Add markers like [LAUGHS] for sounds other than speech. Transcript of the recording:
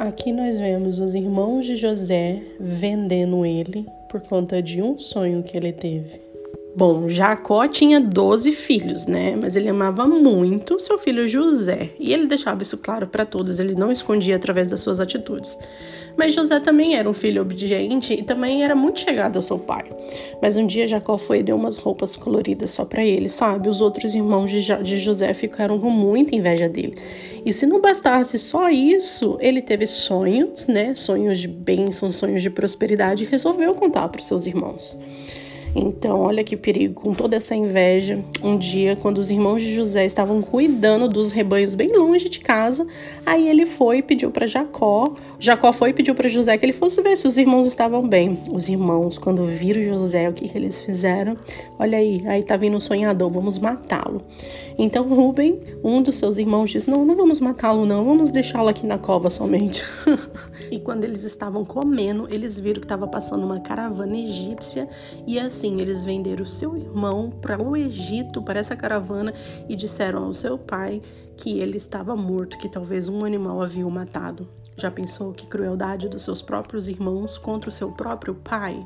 Aqui nós vemos os irmãos de José vendendo ele por conta de um sonho que ele teve. Bom, Jacó tinha 12 filhos, né? Mas ele amava muito seu filho José. E ele deixava isso claro para todos, ele não escondia através das suas atitudes. Mas José também era um filho obediente e também era muito chegado ao seu pai. Mas um dia Jacó foi e deu umas roupas coloridas só para ele, sabe? Os outros irmãos de, José ficaram com muita inveja dele. E se não bastasse só isso, ele teve sonhos, né? Sonhos de bênção, sonhos de prosperidade e resolveu contar para os seus irmãos. Então, olha que perigo, com toda essa inveja. Um dia, quando os irmãos de José estavam cuidando dos rebanhos bem longe de casa, aí ele foi e pediu para Jacó. Jacó foi e pediu para José que ele fosse ver se os irmãos estavam bem. Os irmãos, quando viram José, o que, que eles fizeram? Olha aí, aí tá vindo o sonhador, vamos matá-lo. Então, Rubem, um dos seus irmãos, disse: Não, não vamos matá-lo, não, vamos deixá-lo aqui na cova somente. [LAUGHS] e quando eles estavam comendo, eles viram que estava passando uma caravana egípcia e assim assim eles venderam seu irmão para o Egito, para essa caravana, e disseram ao seu pai que ele estava morto, que talvez um animal havia o matado. Já pensou que crueldade dos seus próprios irmãos contra o seu próprio pai?